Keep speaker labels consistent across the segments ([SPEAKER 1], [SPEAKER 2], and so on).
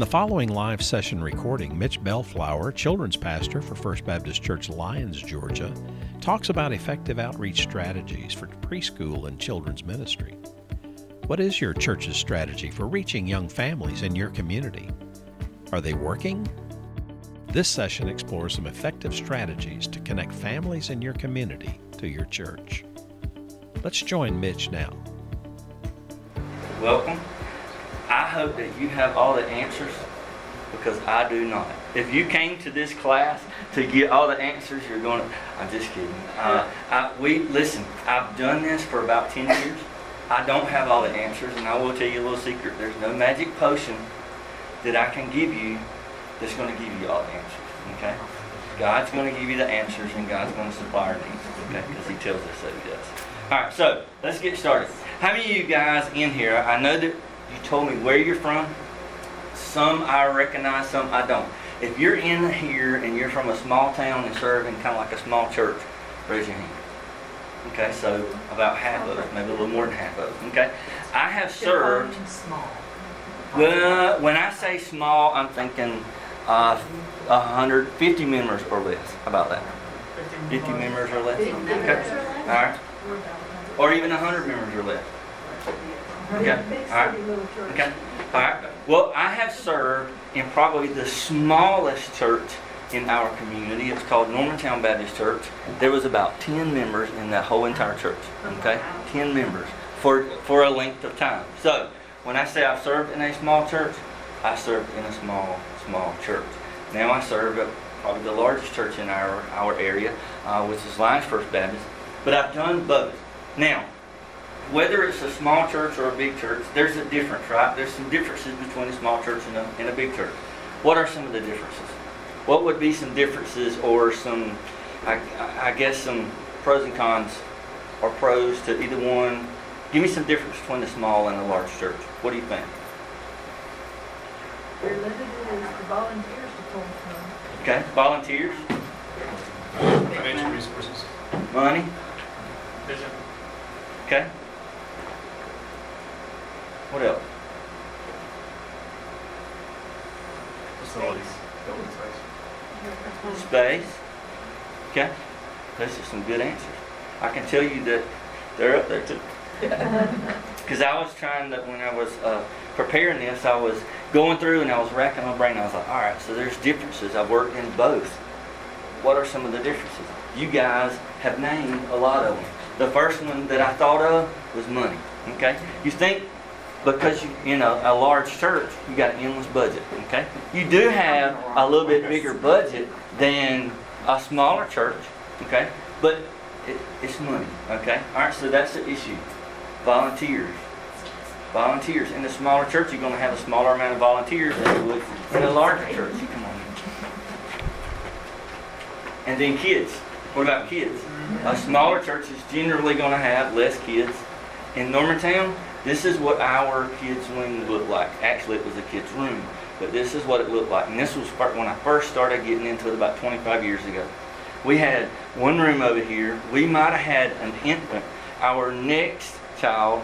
[SPEAKER 1] the following live session recording, Mitch Bellflower, children's pastor for First Baptist Church Lyons, Georgia, talks about effective outreach strategies for preschool and children's ministry. What is your church's strategy for reaching young families in your community? Are they working? This session explores some effective strategies to connect families in your community to your church. Let's join Mitch now.
[SPEAKER 2] Welcome. I hope that you have all the answers because I do not. If you came to this class to get all the answers, you're going to. I'm just kidding. Uh, I, we listen. I've done this for about ten years. I don't have all the answers, and I will tell you a little secret. There's no magic potion that I can give you that's going to give you all the answers. Okay? God's going to give you the answers, and God's going to supply our needs. Okay? Because He tells us that He does. All right. So let's get started. How many of you guys in here? I know that you told me where you're from. Some I recognize, some I don't. If you're in here and you're from a small town and serving kind of like a small church, raise your hand. Okay, so about half of us, maybe a little more than half of us. Okay, I have served.
[SPEAKER 3] Small.
[SPEAKER 2] Well, when I say small, I'm thinking uh, 150 members or less. How about that? 50 members or less. Okay, all right. Or even 100 members or less. Okay. All right. Okay. All right. Well, I have served in probably the smallest church in our community. It's called Normantown Baptist Church. There was about 10 members in that whole entire church. Okay? 10 members for for a length of time. So, when I say I've served in a small church, I served in a small small church. Now I serve at probably the largest church in our our area, uh, which is Lyons First Baptist. But I've done both. Now, whether it's a small church or a big church, there's a difference, right? There's some differences between a small church and a, and a big church. What are some of the differences? What would be some differences or some, I, I guess, some pros and cons or pros to either one? Give me some difference between a small and a large church. What do you think?
[SPEAKER 3] We're limited as the volunteers to pull from.
[SPEAKER 2] Okay, volunteers,
[SPEAKER 4] Financial resources.
[SPEAKER 2] money,
[SPEAKER 4] Vision.
[SPEAKER 2] okay? What else?
[SPEAKER 4] Facilities. Building space.
[SPEAKER 2] Space. Okay. Those are some good answers. I can tell you that they're up there too. Because I was trying to, when I was uh, preparing this, I was going through and I was racking my brain. I was like, all right, so there's differences. I've worked in both. What are some of the differences? You guys have named a lot of them. The first one that I thought of was money. Okay? You think because you you know a large church you got an endless budget okay? You do have a little bit bigger budget than a smaller church okay? But it, it's money okay? All right so that's the issue. Volunteers. Volunteers. In a smaller church you're going to have a smaller amount of volunteers than you would in a larger church. Come on. And then kids. What about kids? A smaller church is generally going to have less kids. In normantown this is what our kids' wing looked like. Actually, it was a kids' room, but this is what it looked like. And this was when I first started getting into it about 25 years ago. We had one room over here. We might have had an infant. Our next child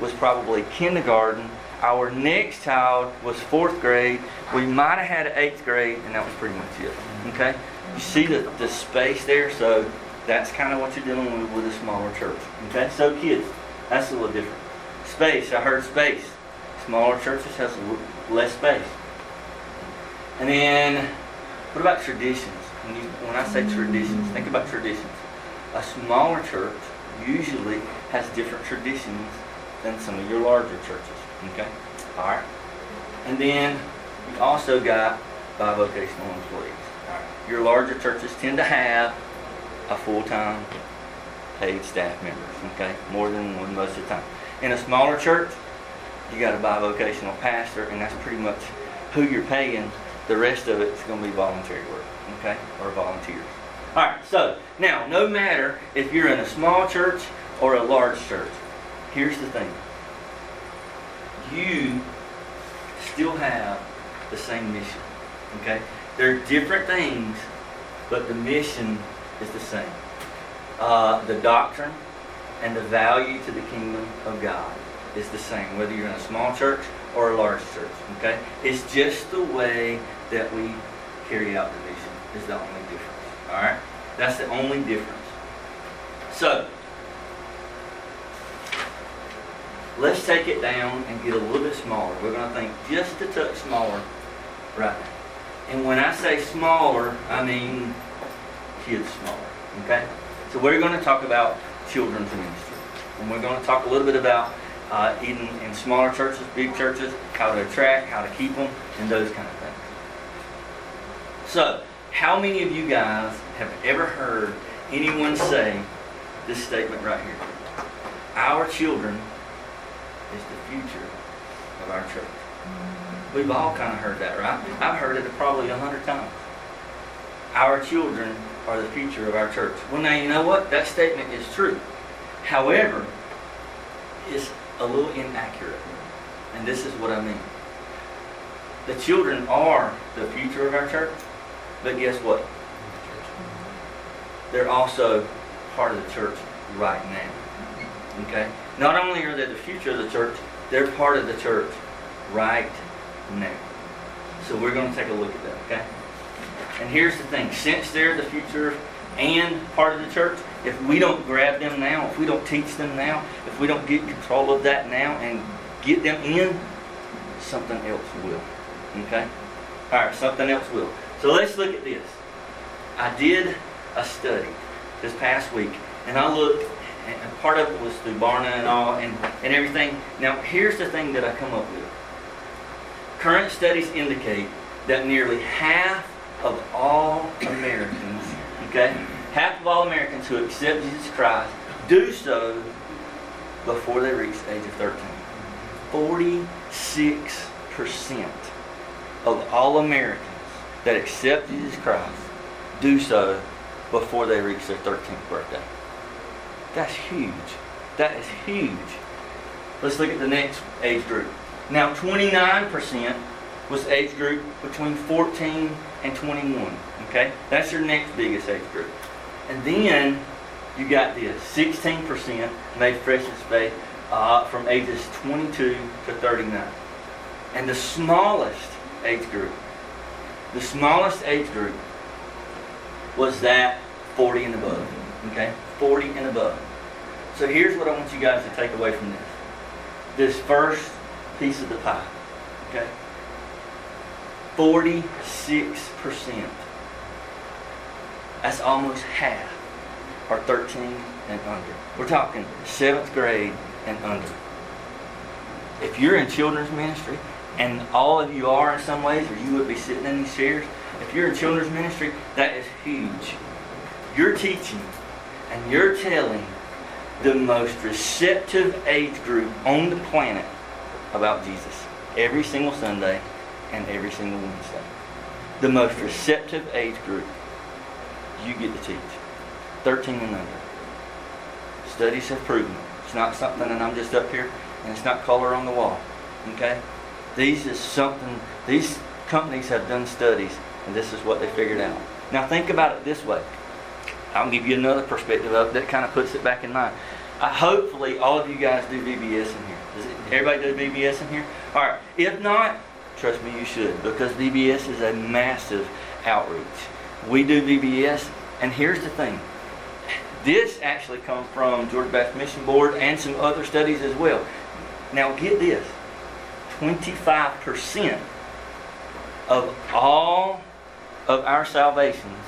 [SPEAKER 2] was probably kindergarten. Our next child was fourth grade. We might have had an eighth grade, and that was pretty much it. Okay? You see the, the space there? So that's kind of what you're dealing with with a smaller church. Okay? So kids, that's a little different. Space, I heard space. Smaller churches little less space. And then, what about traditions? When, you, when I say traditions, think about traditions. A smaller church usually has different traditions than some of your larger churches. Okay? All right. And then you also got bivocational employees. All right. Your larger churches tend to have a full-time paid staff members. Okay? More than one most of the time. In a smaller church, you got to a bivocational pastor, and that's pretty much who you're paying. The rest of it's going to be voluntary work, okay, or volunteers. All right. So now, no matter if you're in a small church or a large church, here's the thing: you still have the same mission. Okay. They're different things, but the mission is the same. Uh, the doctrine and the value to the kingdom of God is the same, whether you're in a small church or a large church. Okay? It's just the way that we carry out division is the only difference. All right? That's the only difference. So, let's take it down and get a little bit smaller. We're going to think just a touch smaller right now. And when I say smaller, I mean kids smaller. Okay? So we're going to talk about children's ministry. And we're going to talk a little bit about uh, even in smaller churches, big churches, how to attract, how to keep them, and those kind of things. So, how many of you guys have ever heard anyone say this statement right here? Our children is the future of our church. We've all kind of heard that, right? I've heard it probably a hundred times. Our children are the future of our church. Well, now you know what? That statement is true. However, it's a little inaccurate. And this is what I mean. The children are the future of our church, but guess what? They're also part of the church right now. Okay? Not only are they the future of the church, they're part of the church right now. So we're going to take a look at that, okay? And here's the thing since they're the future and part of the church, if we don't grab them now, if we don't teach them now, if we don't get control of that now and get them in, something else will. Okay? All right, something else will. So let's look at this. I did a study this past week, and I looked, and part of it was through Barna and all, and, and everything. Now, here's the thing that I come up with. Current studies indicate that nearly half of all Americans, okay, half of all Americans who accept Jesus Christ do so before they reach the age of 13. 46% of all Americans that accept Jesus Christ do so before they reach their 13th birthday. That's huge. That is huge. Let's look at the next age group. Now, 29% was age group between 14 and 21. Okay? That's your next biggest age group. And then you got this 16% made Freshest Faith uh, from ages 22 to 39. And the smallest age group, the smallest age group was that 40 and above. Okay? 40 and above. So here's what I want you guys to take away from this. This first piece of the pie. Okay? 46%. That's almost half are 13 and under. We're talking seventh grade and under. If you're in children's ministry, and all of you are in some ways, or you would be sitting in these chairs, if you're in children's ministry, that is huge. You're teaching and you're telling the most receptive age group on the planet about Jesus every single Sunday and every single Wednesday. The most receptive age group you get to teach. 13 and under. Studies have proven it. It's not something that I'm just up here and it's not color on the wall. Okay? These is something, these companies have done studies and this is what they figured out. Now think about it this way. I'll give you another perspective of that kind of puts it back in mind. I, hopefully all of you guys do VBS in here. Does it, everybody do VBS in here? All right. If not, trust me, you should because VBS is a massive outreach. We do VBS, and here's the thing. This actually comes from Georgia Baptist Mission Board and some other studies as well. Now get this. 25% of all of our salvations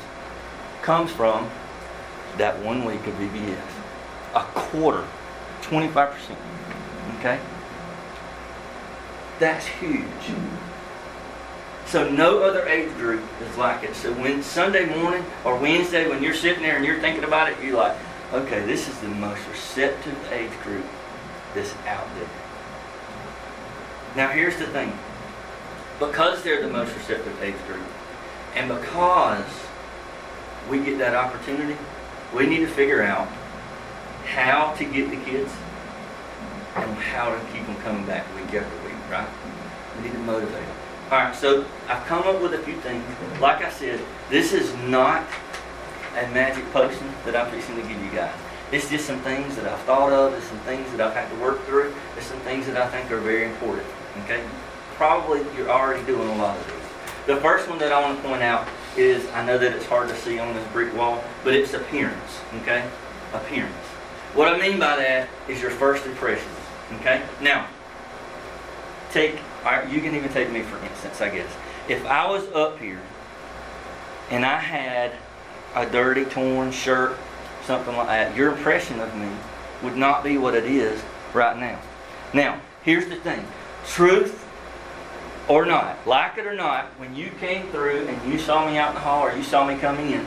[SPEAKER 2] comes from that one week of VBS. A quarter, 25%. Okay? That's huge. Hmm. So no other age group is like it. So when Sunday morning or Wednesday, when you're sitting there and you're thinking about it, you're like, okay, this is the most receptive age group that's out there. Now here's the thing. Because they're the most receptive age group, and because we get that opportunity, we need to figure out how to get the kids and how to keep them coming back after week, right? We need to motivate them. All right, so I've come up with a few things. Like I said, this is not a magic potion that I'm fixing to give you guys. It's just some things that I've thought of, it's some things that I've had to work through, it's some things that I think are very important. Okay? Probably you're already doing a lot of these. The first one that I want to point out is I know that it's hard to see on this brick wall, but it's appearance. Okay? Appearance. What I mean by that is your first impressions. Okay? Now, take, you can even take me for instance, I guess. If I was up here and I had a dirty, torn shirt, something like that, your impression of me would not be what it is right now. Now, here's the thing truth or not, like it or not, when you came through and you saw me out in the hall or you saw me coming in,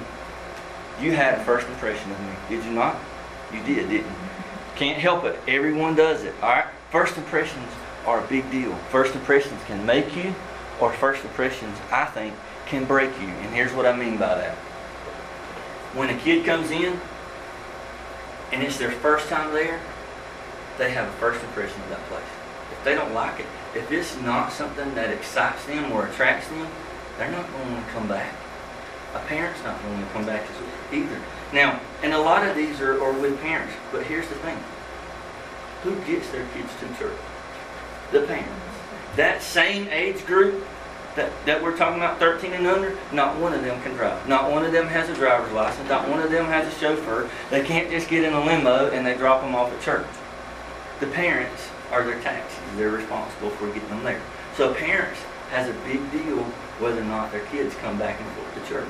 [SPEAKER 2] you had a first impression of me. Did you not? You did, didn't you? Can't help it. Everyone does it. All right? First impressions are a big deal. First impressions can make you, or first impressions, I think, can break you. And here's what I mean by that. When a kid comes in and it's their first time there, they have a first impression of that place. If they don't like it, if it's not something that excites them or attracts them, they're not going to want to come back. A parent's not going to come back either. Now, and a lot of these are, are with parents, but here's the thing. Who gets their kids to church? The parents. That same age group that, that we're talking about, 13 and under, not one of them can drive. Not one of them has a driver's license. Not one of them has a chauffeur. They can't just get in a limo and they drop them off at church. The parents are their taxis. They're responsible for getting them there. So parents has a big deal whether or not their kids come back and forth to church.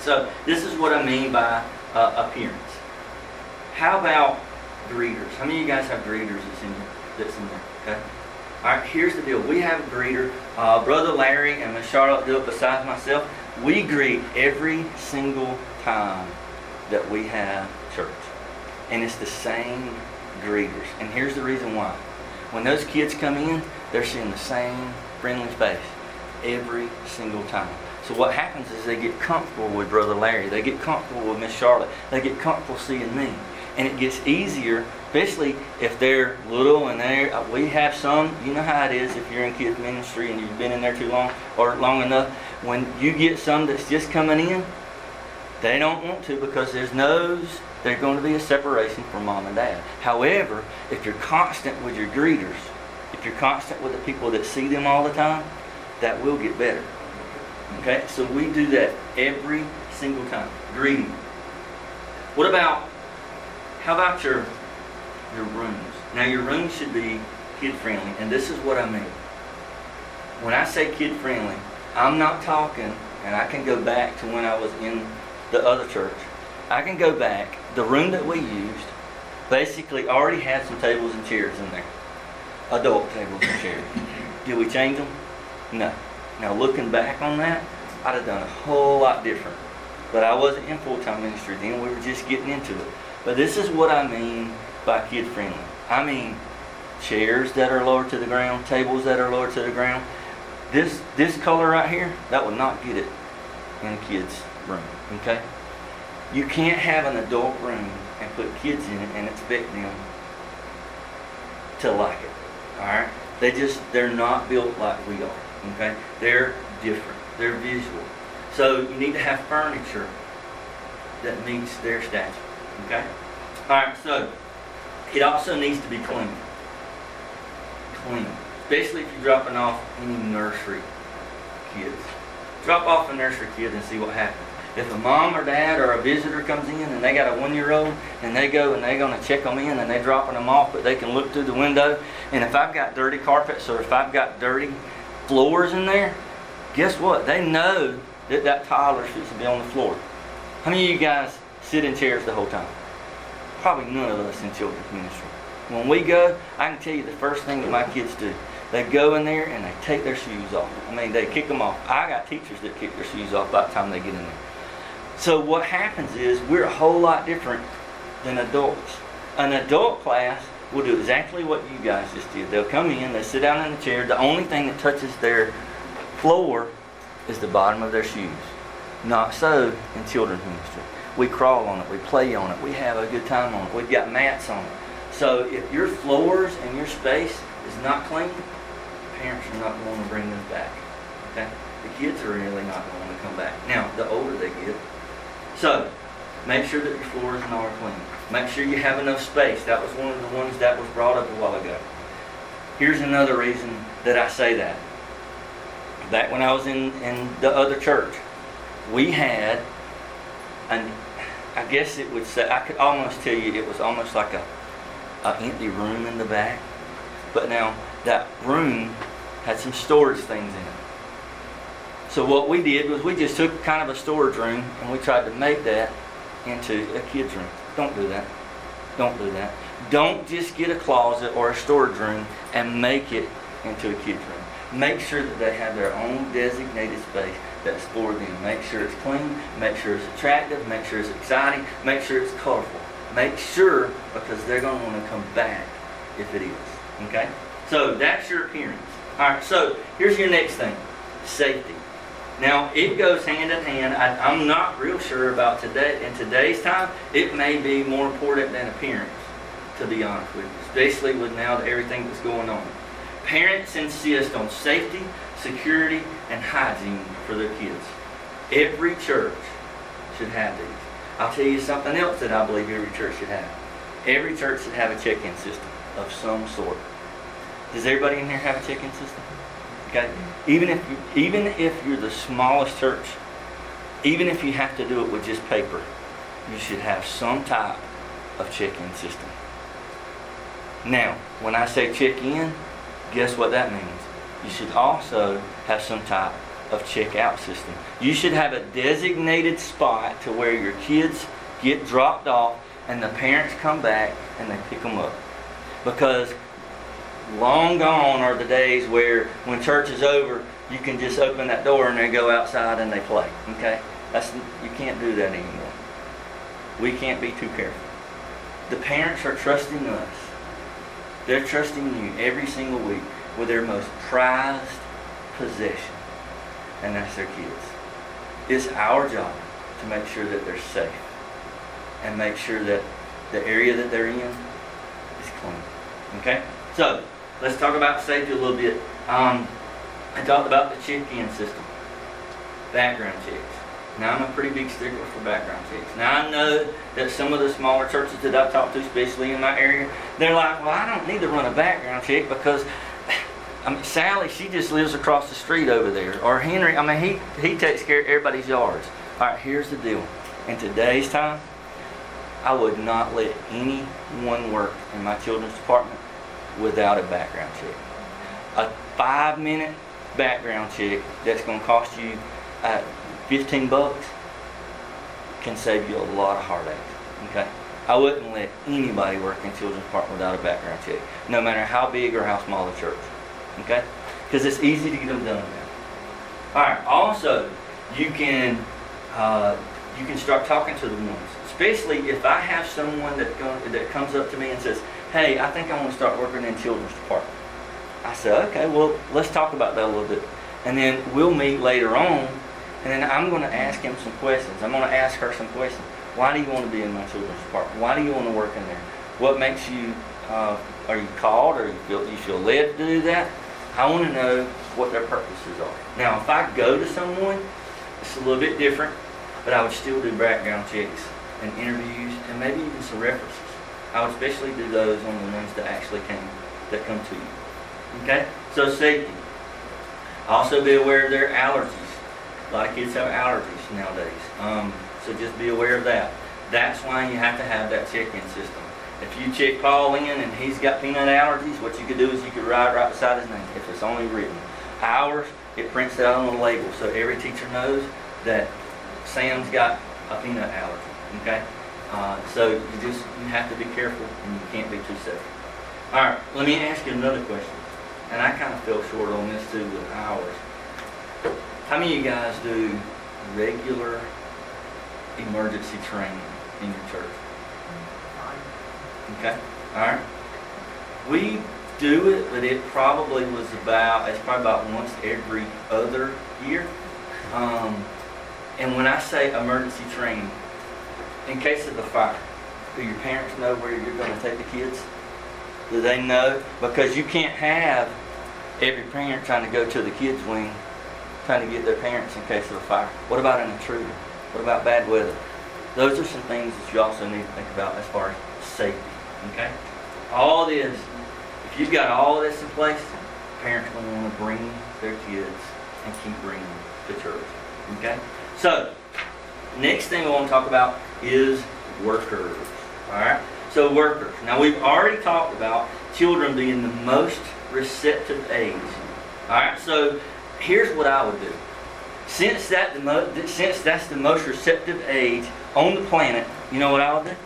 [SPEAKER 2] So this is what I mean by uh, appearance. How about greeters? How many of you guys have greeters that's in, that's in there? Okay. All right, here's the deal. We have a greeter. Uh, Brother Larry and Miss Charlotte do it besides myself. We greet every single time that we have church. And it's the same greeters. And here's the reason why. When those kids come in, they're seeing the same friendly face every single time. So what happens is they get comfortable with Brother Larry. They get comfortable with Miss Charlotte. They get comfortable seeing me. And it gets easier, especially if they're little and they are we have some, you know how it is if you're in kids ministry and you've been in there too long or long enough, when you get some that's just coming in, they don't want to because there's no's there's going to be a separation from mom and dad. However, if you're constant with your greeters, if you're constant with the people that see them all the time, that will get better. Okay, so we do that every single time. Greeting. What about, how about your, your rooms? Now your rooms should be kid friendly, and this is what I mean. When I say kid friendly, I'm not talking, and I can go back to when I was in the other church. I can go back, the room that we used basically already had some tables and chairs in there. Adult tables and chairs. Did we change them? No. Now looking back on that, I'd have done a whole lot different. But I wasn't in full-time ministry then. We were just getting into it. But this is what I mean by kid-friendly. I mean chairs that are lower to the ground, tables that are lower to the ground. This this color right here, that would not get it in a kid's room. Okay? You can't have an adult room and put kids in it and expect them to like it. Alright? They just they're not built like we are. Okay? They're different. They're visual. So you need to have furniture that meets their stature. Okay? Alright, so it also needs to be clean. Clean. Especially if you're dropping off any nursery kids. Drop off a nursery kid and see what happens. If a mom or dad or a visitor comes in and they got a one-year-old and they go and they're going to check them in and they're dropping them off, but they can look through the window, and if I've got dirty carpets or if I've got dirty floors in there, guess what? They know that that toddler should be on the floor. How many of you guys sit in chairs the whole time? Probably none of us in children's ministry. When we go, I can tell you the first thing that my kids do. They go in there and they take their shoes off. I mean, they kick them off. I got teachers that kick their shoes off by the time they get in there. So what happens is we're a whole lot different than adults. An adult class will do exactly what you guys just did. They'll come in, they sit down in the chair. The only thing that touches their floor is the bottom of their shoes. Not so in children's ministry. We crawl on it, we play on it, we have a good time on it. We've got mats on it. So if your floors and your space is not clean, parents are not going to bring them back. Okay? The kids are really not going to come back. Now, the older they get, so make sure that your floors and all are clean. Make sure you have enough space. That was one of the ones that was brought up a while ago. Here's another reason that I say that. Back when I was in, in the other church, we had an I guess it would say I could almost tell you it was almost like a, a empty room in the back. But now that room had some storage things in it. So what we did was we just took kind of a storage room and we tried to make that into a kid's room. Don't do that. Don't do that. Don't just get a closet or a storage room and make it into a kid's room. Make sure that they have their own designated space that's for them. Make sure it's clean, make sure it's attractive, make sure it's exciting, make sure it's colorful. Make sure because they're going to want to come back if it is. Okay? So that's your appearance. All right, so here's your next thing safety. Now, it goes hand in hand. I, am not real sure about today. In today's time, it may be more important than appearance, to be honest with you, especially with now everything that's going on. Parents insist on safety, security, and hygiene for their kids. Every church should have these. I'll tell you something else that I believe every church should have. Every church should have a check-in system of some sort. Does everybody in here have a check-in system? Okay. Even if even if you're the smallest church, even if you have to do it with just paper, you should have some type of check-in system. Now, when I say check-in, guess what that means? You should also have some type of checkout system. You should have a designated spot to where your kids get dropped off and the parents come back and they pick them up. Because long gone are the days where when church is over, you can just open that door and they go outside and they play. Okay? That's you can't do that anymore. We can't be too careful. The parents are trusting us. They're trusting you every single week with their most prized possession, and that's their kids. It's our job to make sure that they're safe and make sure that the area that they're in is clean. Okay? So, let's talk about safety a little bit. Um, I talked about the check-in system, background checks. Now, I'm a pretty big stickler for background checks. Now, I know that some of the smaller churches that I've talked to, especially in my area, they're like, well, I don't need to run a background check because I mean, Sally, she just lives across the street over there. Or Henry, I mean, he, he takes care of everybody's yards. All right, here's the deal. In today's time, I would not let anyone work in my children's department without a background check. A five minute background check that's going to cost you uh, 15 bucks can save you a lot of heartache. Okay? I wouldn't let anybody work in children's department without a background check, no matter how big or how small the church. Okay? Because it's easy to get them done now. All right. Also, you can uh, you can start talking to the ones, especially if I have someone that go, that comes up to me and says, "Hey, I think I want to start working in children's department." I say, "Okay, well, let's talk about that a little bit," and then we'll meet later on, and then I'm going to ask him some questions. I'm going to ask her some questions. Why do you want to be in my children's department? Why do you want to work in there? What makes you? Uh, are you called, or you feel you feel led to do that? I want to know what their purposes are. Now, if I go to someone, it's a little bit different, but I would still do background checks and interviews and maybe even some references. I would especially do those on the ones that actually came, that come to you. Okay? So safety. Also be aware of their allergies. A lot of kids have allergies nowadays. Um, so just be aware of that. That's why you have to have that check-in system. If you check Paul in and he's got peanut allergies, what you could do is you could write right beside his name if it's only written. Ours, it prints out on the label so every teacher knows that Sam's got a peanut allergy. Okay? Uh, so you just you have to be careful and you can't be too safe. All right, let me ask you another question. And I kind of fell short on this too with ours. How many of you guys do regular emergency training in your church? Okay, all right. We do it, but it probably was about, it's probably about once every other year. Um, and when I say emergency training, in case of a fire, do your parents know where you're going to take the kids? Do they know? Because you can't have every parent trying to go to the kids' wing, trying to get their parents in case of a fire. What about an intruder? What about bad weather? Those are some things that you also need to think about as far as safety. Okay? All this, if you've got all this in place, parents will want to bring their kids and keep bringing them to church. Okay? So, next thing we want to talk about is workers. All right? So, workers. Now, we've already talked about children being the most receptive age. All right? So, here's what I would do. Since that the mo- since that's the most receptive age on the planet, you know what I would do?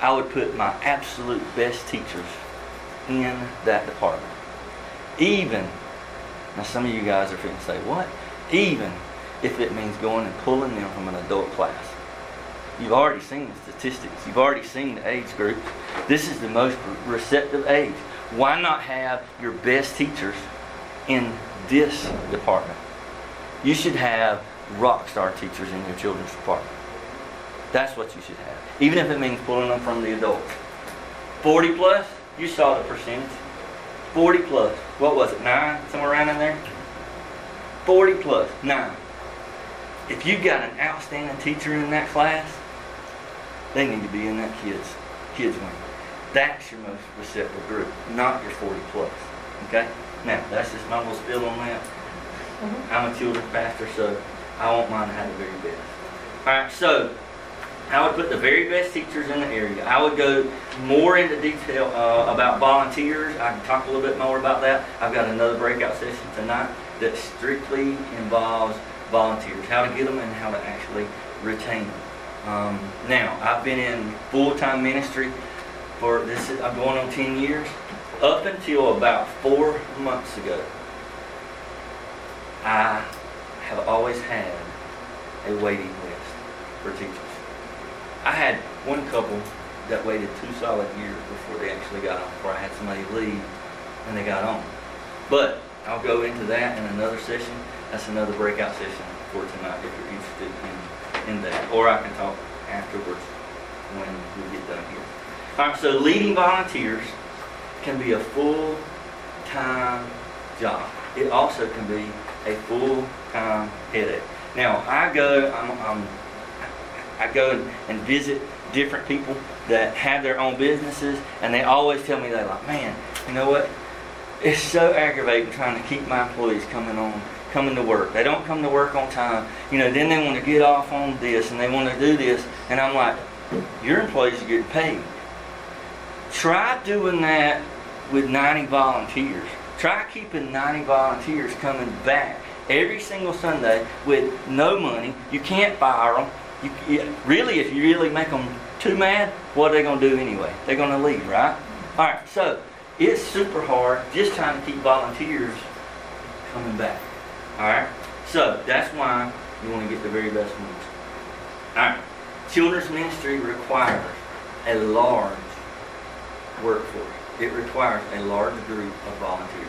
[SPEAKER 2] I would put my absolute best teachers in that department. Even now, some of you guys are going to say, "What?" Even if it means going and pulling them from an adult class. You've already seen the statistics. You've already seen the age groups. This is the most receptive age. Why not have your best teachers in this department? You should have rock star teachers in your children's department. That's what you should have. Even if it means pulling them from the adults. 40 plus, you saw the percentage. 40 plus. What was it? Nine? Somewhere around in there? 40. Nine. If you've got an outstanding teacher in that class, they need to be in that kids kids wing. That's your most receptive group, not your 40 plus. Okay? Now, that's just my little spill on that. I'm a children's pastor, so I want mine to have the very best. All right, so I would put the very best teachers in the area. I would go more into detail uh, about volunteers. I can talk a little bit more about that. I've got another breakout session tonight that strictly involves volunteers, how to get them and how to actually retain them. Um, now, I've been in full-time ministry for this. I'm going on 10 years. Up until about four months ago, I have always had a waiting list for teachers. I had one couple that waited two solid years before they actually got on, before I had somebody leave and they got on. But I'll go into that in another session. That's another breakout session for tonight if you're interested in, in that. Or I can talk afterwards when we get done here. All right, so leading volunteers can be a full-time job. It also can be a full-time headache. Now, I go, I'm, I'm, I go and visit different people that have their own businesses, and they always tell me they're like, man, you know what? It's so aggravating trying to keep my employees coming on, coming to work. They don't come to work on time. You know, then they want to get off on this and they want to do this, and I'm like, your employees are getting paid. Try doing that with 90 volunteers. Try keeping 90 volunteers coming back every single Sunday with no money. You can't fire them. You, you, really, if you really make them too mad, what are they going to do anyway? They're going to leave, right? All right, so it's super hard just trying to keep volunteers coming back. All right, so that's why you want to get the very best ones. All right, children's ministry requires a large workforce. It requires a large group of volunteers.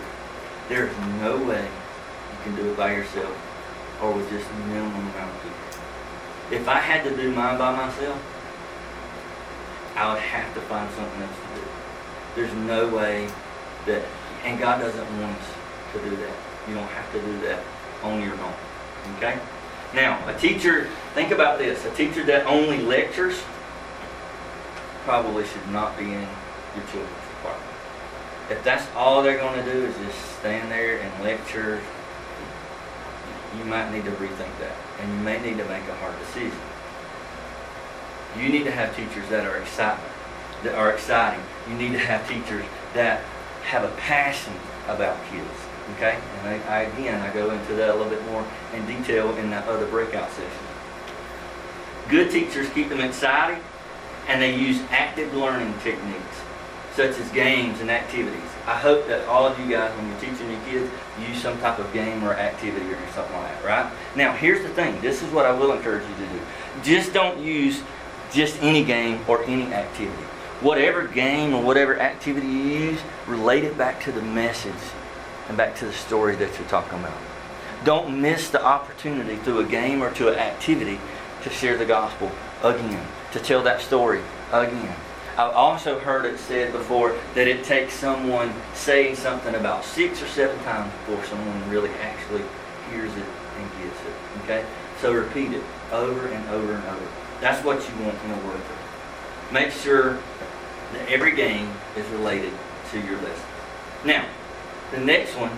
[SPEAKER 2] There is no way you can do it by yourself or with just a minimum amount of people. If I had to do mine by myself, I would have to find something else to do. There's no way that, and God doesn't want us to do that. You don't have to do that on your own. Okay? Now, a teacher, think about this. A teacher that only lectures probably should not be in your children's department. If that's all they're going to do is just stand there and lecture, you might need to rethink that. And you may need to make a hard decision. You need to have teachers that are excitement, that are exciting. You need to have teachers that have a passion about kids. Okay? And I, I, again, I go into that a little bit more in detail in that other breakout session. Good teachers keep them excited and they use active learning techniques such as games and activities. I hope that all of you guys, when you're teaching your kids, use some type of game or activity or something like that, right? Now, here's the thing. This is what I will encourage you to do. Just don't use just any game or any activity. Whatever game or whatever activity you use, relate it back to the message and back to the story that you're talking about. Don't miss the opportunity through a game or to an activity to share the gospel again, to tell that story again. I've also heard it said before that it takes someone saying something about six or seven times before someone really actually hears it and gets it. Okay? So repeat it over and over and over. That's what you want in a worker. Make sure that every game is related to your lesson. Now, the next one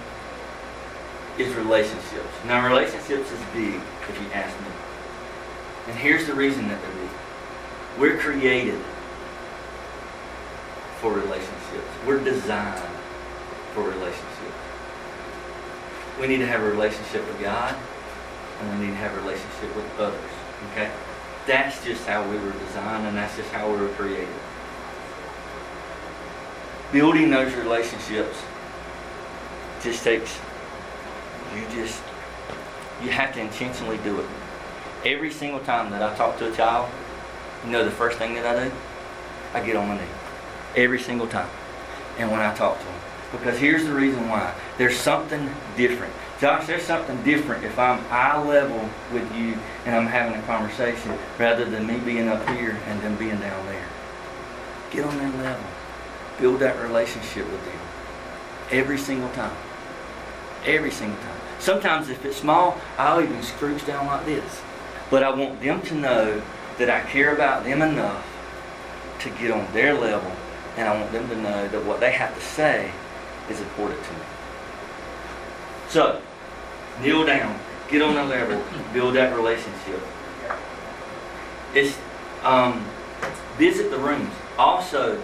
[SPEAKER 2] is relationships. Now, relationships is big, if you ask me. And here's the reason that they're big. We're created for relationships. We're designed for relationships. We need to have a relationship with God, and we need to have a relationship with others. Okay? That's just how we were designed, and that's just how we were created. Building those relationships just takes, you just, you have to intentionally do it. Every single time that I talk to a child, you know the first thing that I do? I get on my knee. Every single time. And when I talk to them. Because here's the reason why. There's something different. Josh, there's something different if I'm eye level with you and I'm having a conversation rather than me being up here and them being down there. Get on that level. Build that relationship with them. Every single time. Every single time. Sometimes if it's small, I'll even scrooge down like this. But I want them to know that I care about them enough to get on their level and I want them to know that what they have to say is important to me. So, kneel down, get on a level, build that relationship. It's um, visit the rooms. Also,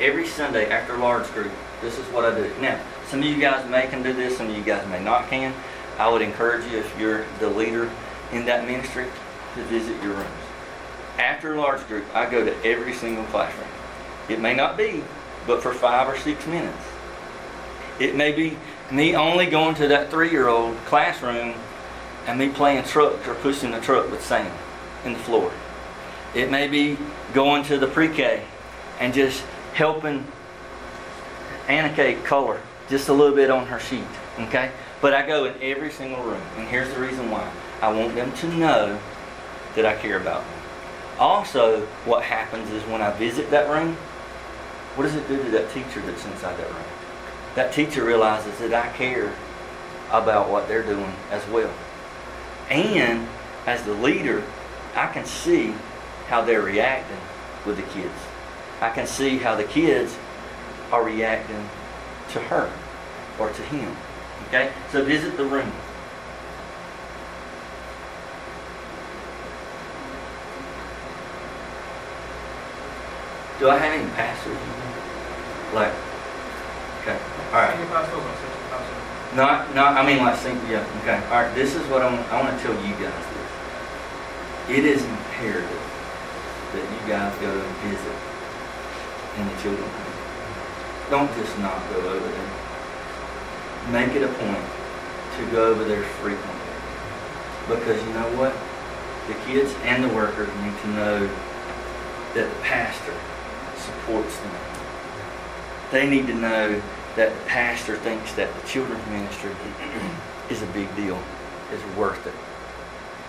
[SPEAKER 2] every Sunday after large group, this is what I do. Now, some of you guys may can do this, some of you guys may not can. I would encourage you, if you're the leader in that ministry, to visit your rooms. After large group, I go to every single classroom. It may not be, but for five or six minutes. It may be me only going to that three-year-old classroom and me playing truck or pushing the truck with sand in the floor. It may be going to the pre-K and just helping Anna color just a little bit on her sheet. Okay? But I go in every single room, and here's the reason why. I want them to know that I care about them. Also, what happens is when I visit that room, what does it do to that teacher that's inside that room? That teacher realizes that I care about what they're doing as well. And as the leader, I can see how they're reacting with the kids. I can see how the kids are reacting to her or to him. Okay? So visit the room. Do I have any pastors? Like, okay, all right.
[SPEAKER 4] Any pastors or assistant?
[SPEAKER 2] Not, not. I mean, like, think, yeah. Okay, all right. This is what I want. I want to tell you guys this. It is imperative that you guys go and visit in the children's home. Don't just not go over there. Make it a point to go over there frequently, because you know what? The kids and the workers need to know that the pastor supports them. They need to know that the pastor thinks that the children's ministry is a big deal, is worth it.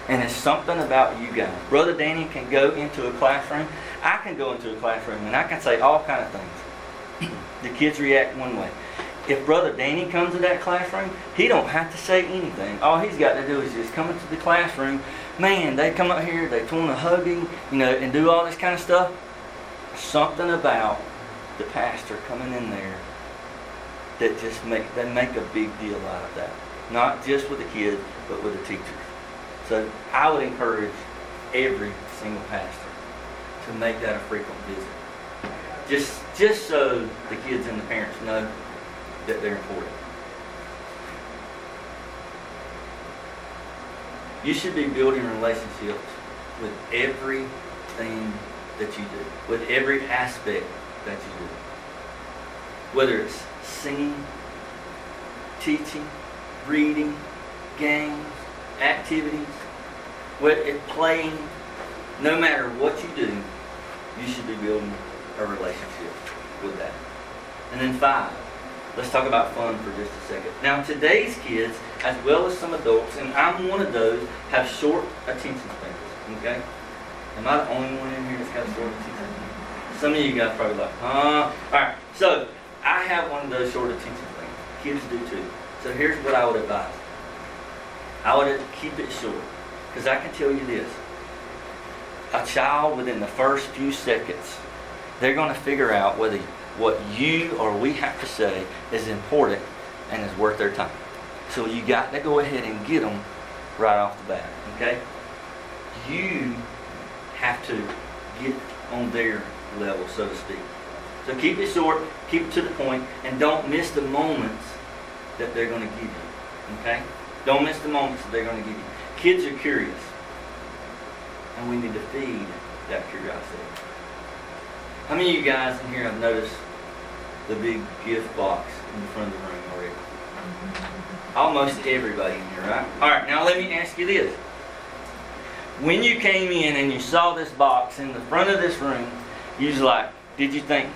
[SPEAKER 2] And it's something about you guys. Brother Danny can go into a classroom. I can go into a classroom and I can say all kind of things. the kids react one way. If Brother Danny comes to that classroom, he don't have to say anything. All he's got to do is just come into the classroom. Man, they come up here, they want to hug him, you know, and do all this kind of stuff something about the pastor coming in there that just make they make a big deal out of that. Not just with the kids, but with the teachers. So I would encourage every single pastor to make that a frequent visit. Just just so the kids and the parents know that they're important. You should be building relationships with everything that you do, with every aspect that you do. Whether it's singing, teaching, reading, games, activities, playing, no matter what you do, you should be building a relationship with that. And then five, let's talk about fun for just a second. Now today's kids, as well as some adults, and I'm one of those, have short attention spans. Okay? Am I the only one in here that's got a short attention? Some of you guys probably like, huh? Alright, so I have one of those short attention spans. Kids do too. So here's what I would advise. I would keep it short. Because I can tell you this. a child within the first few seconds, they're going to figure out whether what you or we have to say is important and is worth their time. So you got to go ahead and get them right off the bat, okay? You have to get on their level, so to speak. So keep it short, keep it to the point, and don't miss the moments that they're going to give you, okay? Don't miss the moments that they're going to give you. Kids are curious, and we need to feed that curiosity. How many of you guys in here have noticed the big gift box in the front of the room already? Almost everybody in here, right? All right, now let me ask you this. When you came in and you saw this box in the front of this room, you was like, did you think,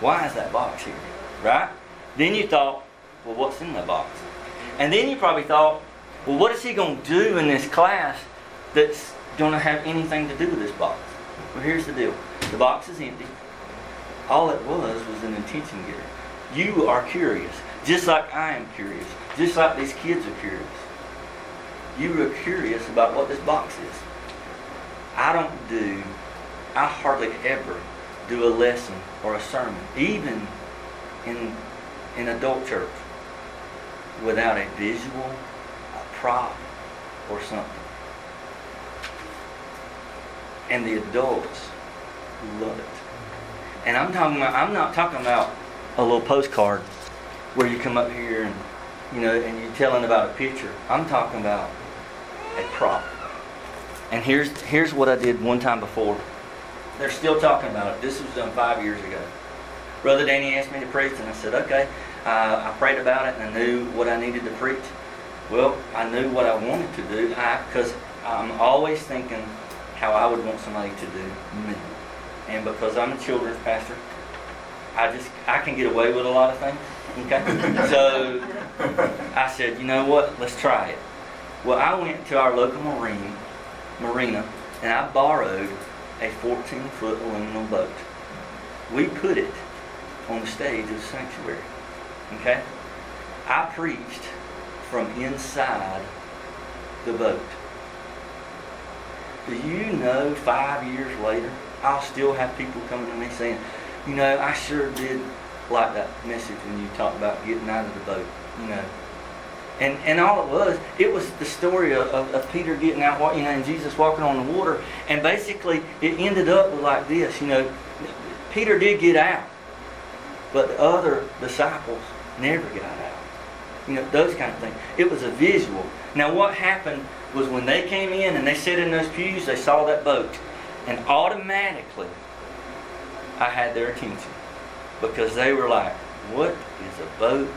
[SPEAKER 2] why is that box here? Right? Then you thought, well, what's in that box? And then you probably thought, well, what is he going to do in this class that's going to have anything to do with this box? Well, here's the deal. The box is empty. All it was was an attention getter. You are curious, just like I am curious, just like these kids are curious. You were curious about what this box is. I don't do, I hardly ever do a lesson or a sermon, even in, in adult church, without a visual, a prop, or something. And the adults love it. And I'm talking about, I'm not talking about a little postcard where you come up here and, you know, and you're telling about a picture. I'm talking about a prop. And here's, here's what I did one time before. They're still talking about it. This was done five years ago. Brother Danny asked me to preach, and I said, okay. Uh, I prayed about it, and I knew what I needed to preach. Well, I knew what I wanted to do because I'm always thinking how I would want somebody to do me. And because I'm a children's pastor, I just I can get away with a lot of things. Okay, so I said, you know what? Let's try it. Well, I went to our local marine marina and I borrowed a 14 foot aluminum boat. We put it on the stage of the sanctuary. Okay? I preached from inside the boat. Do you know five years later, I'll still have people coming to me saying, you know, I sure did like that message when you talked about getting out of the boat, you know. And, and all it was, it was the story of, of, of, Peter getting out, you know, and Jesus walking on the water. And basically, it ended up like this, you know. Peter did get out, but the other disciples never got out. You know, those kind of things. It was a visual. Now, what happened was when they came in and they sat in those pews, they saw that boat. And automatically, I had their attention. Because they were like, what is a boat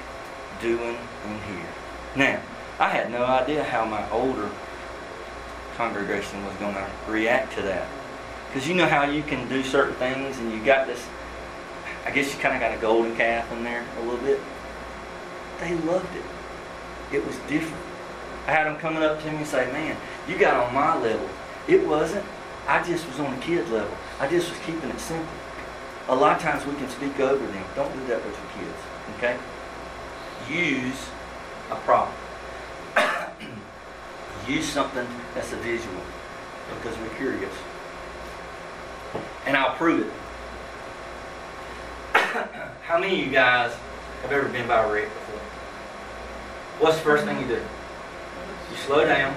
[SPEAKER 2] doing in here? Now, I had no idea how my older congregation was going to react to that. Because you know how you can do certain things and you got this, I guess you kind of got a golden calf in there a little bit. They loved it. It was different. I had them coming up to me and say, man, you got on my level. It wasn't. I just was on the kid level. I just was keeping it simple. A lot of times we can speak over them. Don't do that with your kids. Okay? Use a prop. Use something that's a visual because we're curious. And I'll prove it. How many of you guys have ever been by a wreck before? What's the first thing you do? You slow down,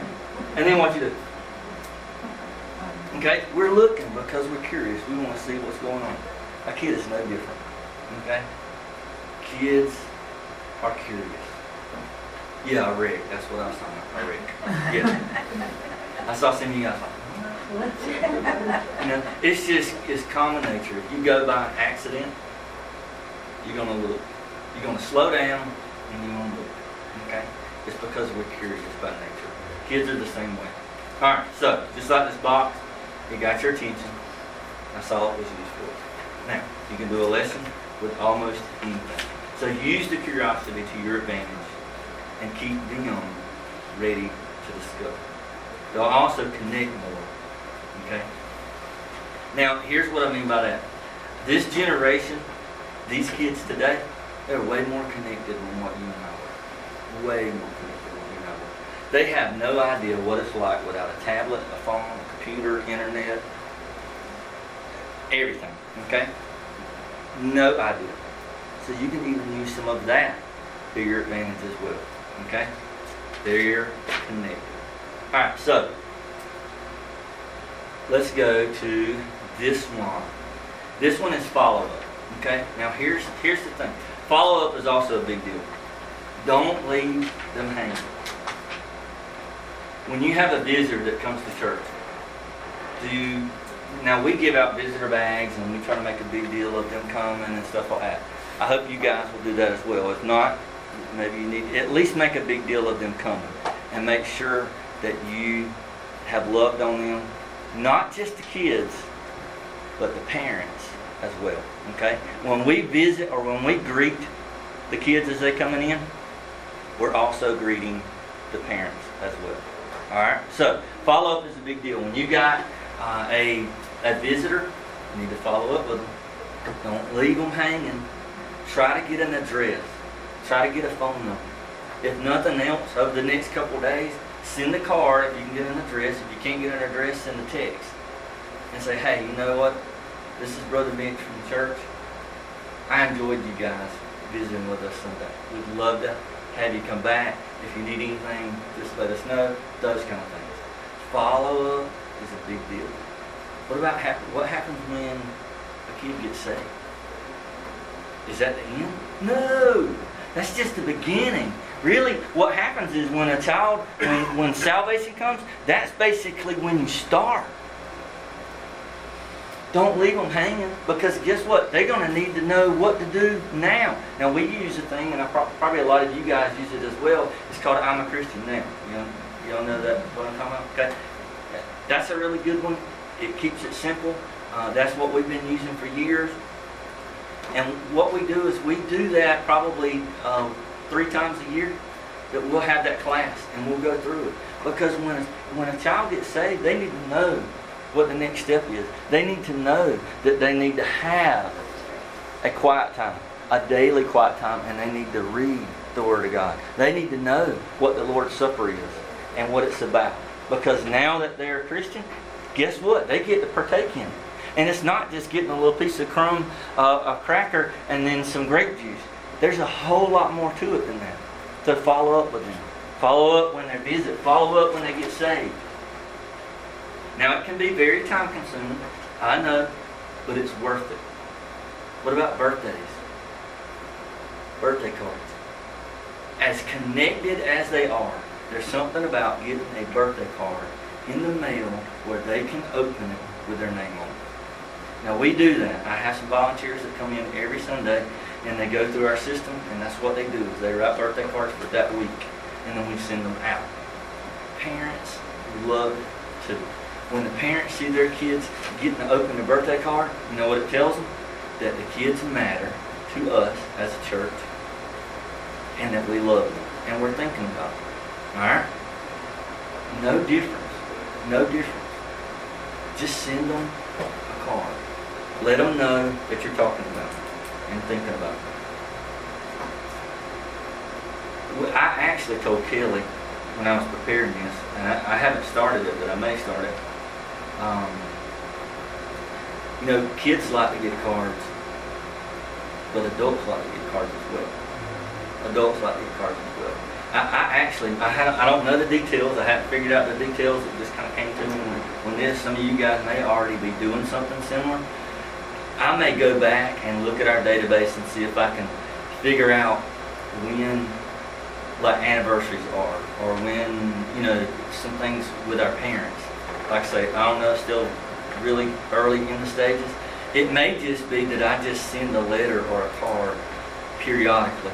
[SPEAKER 2] and then what you do? Okay? We're looking because we're curious. We want to see what's going on. A kid is no different. Okay? Kids are curious. Yeah, a rig. That's what I was talking about. A rig. Yeah. I saw some of you guys like, you know, it's just it's common nature. If you go by an accident, you're gonna look. You're gonna slow down and you're gonna look. Okay? It's because we're curious by nature. Kids are the same way. Alright, so just like this box, it got your attention. That's all it was used for. Now, you can do a lesson with almost anything. So use the curiosity to your advantage and keep them ready to discover. They'll also connect more. Okay? Now, here's what I mean by that. This generation, these kids today, they're way more connected than what you and I were. Way more connected than you and I were. They have no idea what it's like without a tablet, a phone, a computer, internet, everything. Okay? No idea. So you can even use some of that to your advantage as well. Okay? They're connected. All right, so let's go to this one. This one is follow up. Okay? Now here's here's the thing. Follow up is also a big deal. Don't leave them hanging. When you have a visitor that comes to church, do now we give out visitor bags and we try to make a big deal of them coming and stuff like that. I hope you guys will do that as well. If not, maybe you need at least make a big deal of them coming and make sure that you have loved on them, not just the kids, but the parents as well. Okay? When we visit or when we greet the kids as they're coming in, we're also greeting the parents as well. All right. So follow up is a big deal. When you got uh, a a visitor, you need to follow up with them. Don't leave them hanging. Try to get an address. Try to get a phone number. If nothing else, over the next couple days, send a card if you can get an address. If you can't get an address, send a text and say, hey, you know what? This is Brother Mitch from the church. I enjoyed you guys visiting with us Sunday. We'd love to have you come back. If you need anything, just let us know. Those kind of things. Follow up is a big deal. What about what happens when a kid gets saved? Is that the end? No. That's just the beginning. Really, what happens is when a child, when, when salvation comes, that's basically when you start. Don't leave them hanging because guess what? They're going to need to know what to do now. Now we use a thing, and I pro- probably a lot of you guys use it as well. It's called "I'm a Christian Now." You know, y'all know that what I'm talking about? Okay, that's a really good one. It keeps it simple. Uh, that's what we've been using for years. And what we do is we do that probably um, three times a year. That we'll have that class and we'll go through it because when a, when a child gets saved, they need to know what the next step is. They need to know that they need to have a quiet time, a daily quiet time, and they need to read the Word of God. They need to know what the Lord's Supper is and what it's about. Because now that they're a Christian, guess what? They get to partake in it. And it's not just getting a little piece of crumb, uh, a cracker, and then some grape juice. There's a whole lot more to it than that. To follow up with them. Follow up when they visit. Follow up when they get saved. Now it can be very time consuming, I know, but it's worth it. What about birthdays? Birthday cards. As connected as they are, there's something about getting a birthday card in the mail where they can open it with their name on it. Now we do that. I have some volunteers that come in every Sunday and they go through our system and that's what they do is they write birthday cards for that week and then we send them out. Parents love to when the parents see their kids getting to open the birthday card, you know what it tells them? That the kids matter to us as a church and that we love them and we're thinking about them. Alright? No difference. No difference. Just send them a card. Let them know that you're talking about and thinking about. Well, I actually told Kelly when I was preparing this, and I, I haven't started it, but I may start it. Um, you know, kids like to get cards, but adults like to get cards as well. Adults like to get cards as well. I, I actually, I, had, I don't know the details. I haven't figured out the details. It just kind of came to me when, when this. Some of you guys may already be doing something similar. I may go back and look at our database and see if I can figure out when like anniversaries are or when, you know, some things with our parents. Like I say, I don't know, still really early in the stages. It may just be that I just send a letter or a card periodically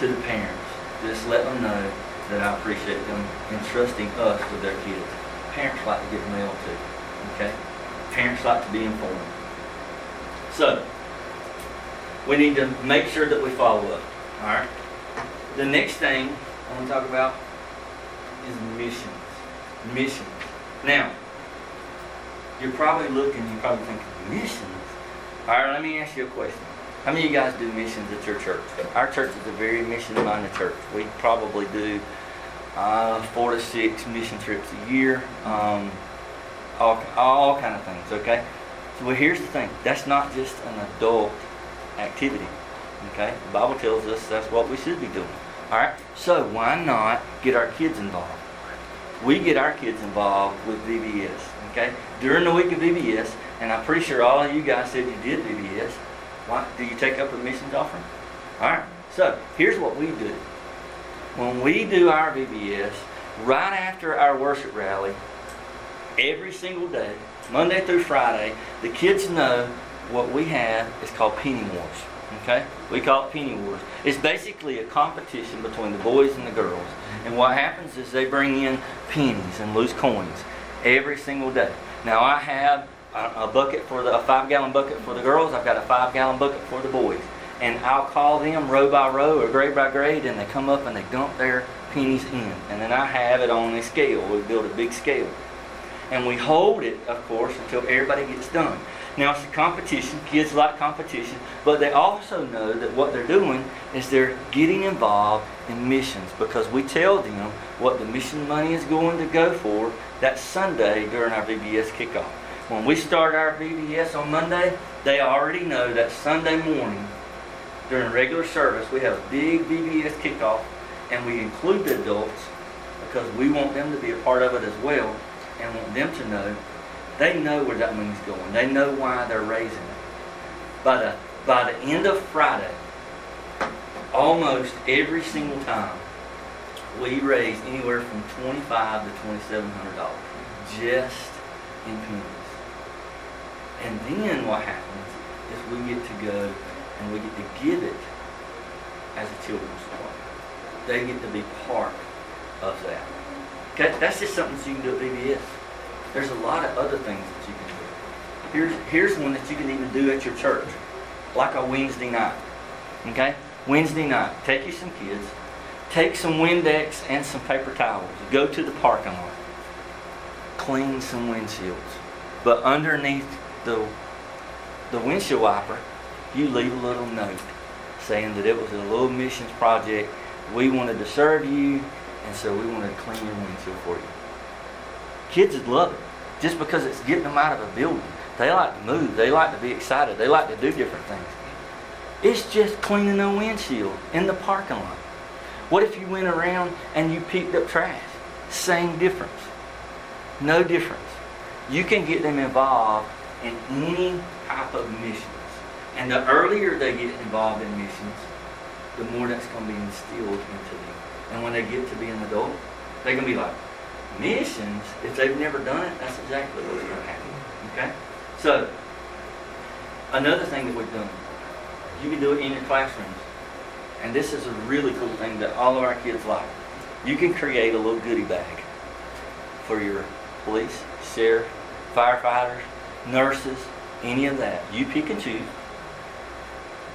[SPEAKER 2] to the parents. Just let them know that I appreciate them entrusting us with their kids. Parents like to get mail too, okay? Parents like to be informed. So, we need to make sure that we follow up, all right? The next thing I want to talk about is missions. Missions. Now, you're probably looking, you're probably thinking, missions? All right, let me ask you a question. How many of you guys do missions at your church? Our church is a very mission-minded church. We probably do uh, four to six mission trips a year, um, all, all kind of things, okay? Well, here's the thing. That's not just an adult activity, okay? The Bible tells us that's what we should be doing. All right? So why not get our kids involved? We get our kids involved with VBS, okay? During the week of VBS, and I'm pretty sure all of you guys said you did VBS. Why? Do you take up a missions offering? All right. So here's what we do. When we do our VBS, right after our worship rally, every single day, Monday through Friday, the kids know what we have is called Penny Wars. Okay? We call it Penny Wars. It's basically a competition between the boys and the girls. And what happens is they bring in pennies and loose coins every single day. Now I have a, bucket for the a five gallon bucket for the girls. I've got a five gallon bucket for the boys. And I'll call them row by row or grade by grade, and they come up and they dump their pennies in. And then I have it on a scale. We build a big scale. And we hold it, of course, until everybody gets done. Now it's a competition. Kids like competition, but they also know that what they're doing is they're getting involved in missions because we tell them what the mission money is going to go for that Sunday during our VBS kickoff. When we start our VBS on Monday, they already know that Sunday morning during regular service we have a big VBS kickoff and we include the adults because we want them to be a part of it as well and want them to know they know where that money's going. They know why they're raising it. By the by the end of Friday, almost every single time, we raise anywhere from twenty-five to twenty-seven hundred dollars just in pennies. And then what happens is we get to go and we get to give it as a children's park. They get to be part of that. Okay, that's just something that you can do at VBS. There's a lot of other things that you can do. Here's, here's one that you can even do at your church, like a Wednesday night. Okay? Wednesday night, take you some kids, take some Windex and some paper towels, go to the parking lot, clean some windshields. But underneath the, the windshield wiper, you leave a little note saying that it was a little missions project. We wanted to serve you, and so we want to clean your windshield for you. Kids would love it just because it's getting them out of a building. They like to move. They like to be excited. They like to do different things. It's just cleaning a windshield in the parking lot. What if you went around and you picked up trash? Same difference. No difference. You can get them involved in any type of missions. And the earlier they get involved in missions, the more that's going to be instilled into them. And when they get to be an adult, they're going to be like, missions, if they've never done it, that's exactly what's going to happen. Okay? So, another thing that we've done, you can do it in your classrooms. And this is a really cool thing that all of our kids like. You can create a little goodie bag for your police, sheriff, firefighters, nurses, any of that. You pick and choose.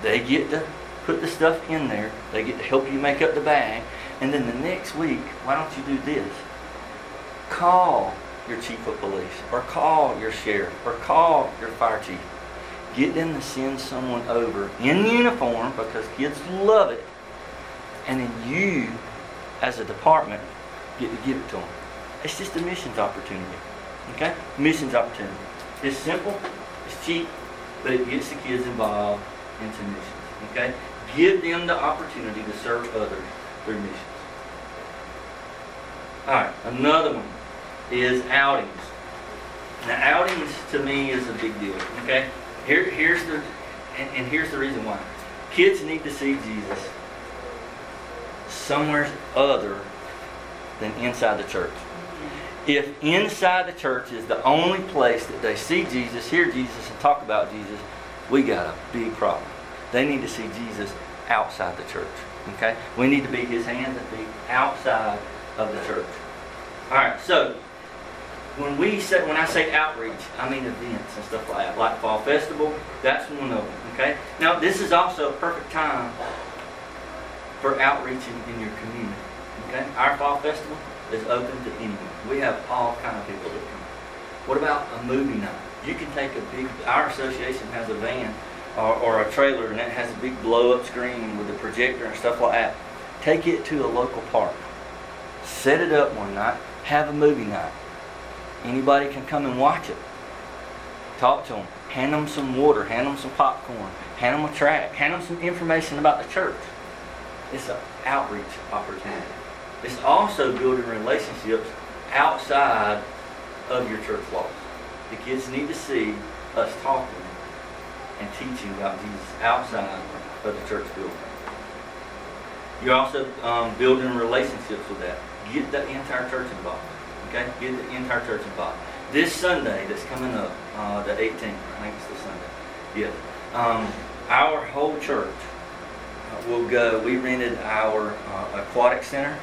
[SPEAKER 2] They get to put the stuff in there. They get to help you make up the bag. And then the next week, why don't you do this? Call your chief of police, or call your sheriff, or call your fire chief. Get them to send someone over in uniform because kids love it. And then you, as a department, get to give it to them. It's just a missions opportunity. Okay? Missions opportunity. It's simple, it's cheap, but it gets the kids involved into missions. Okay? Give them the opportunity to serve others through missions. All right, another one is outings. Now, outings to me is a big deal. Okay, here, here's the, and, and here's the reason why. Kids need to see Jesus somewhere other than inside the church. If inside the church is the only place that they see Jesus, hear Jesus, and talk about Jesus, we got a big problem. They need to see Jesus outside the church. Okay? We need to be his hands and feet outside of the church. All right, so when we say when I say outreach, I mean events and stuff like that, like fall festival. That's one of them. Okay. Now this is also a perfect time for outreach in, in your community. Okay. Our fall festival is open to anyone. We have all kind of people that come. What about a movie night? You can take a big. Our association has a van or, or a trailer, and it has a big blow-up screen with a projector and stuff like that. Take it to a local park Set it up one night. Have a movie night. Anybody can come and watch it. Talk to them. Hand them some water. Hand them some popcorn. Hand them a track. Hand them some information about the church. It's an outreach opportunity. It's also building relationships outside of your church walls. The kids need to see us talking and teaching about Jesus outside of the church building. You're also um, building relationships with that. Get the entire church involved. Okay? Get the entire church involved. This Sunday that's coming up, uh, the 18th, I think it's the Sunday. Yes. Um, our whole church uh, will go. We rented our uh, aquatic center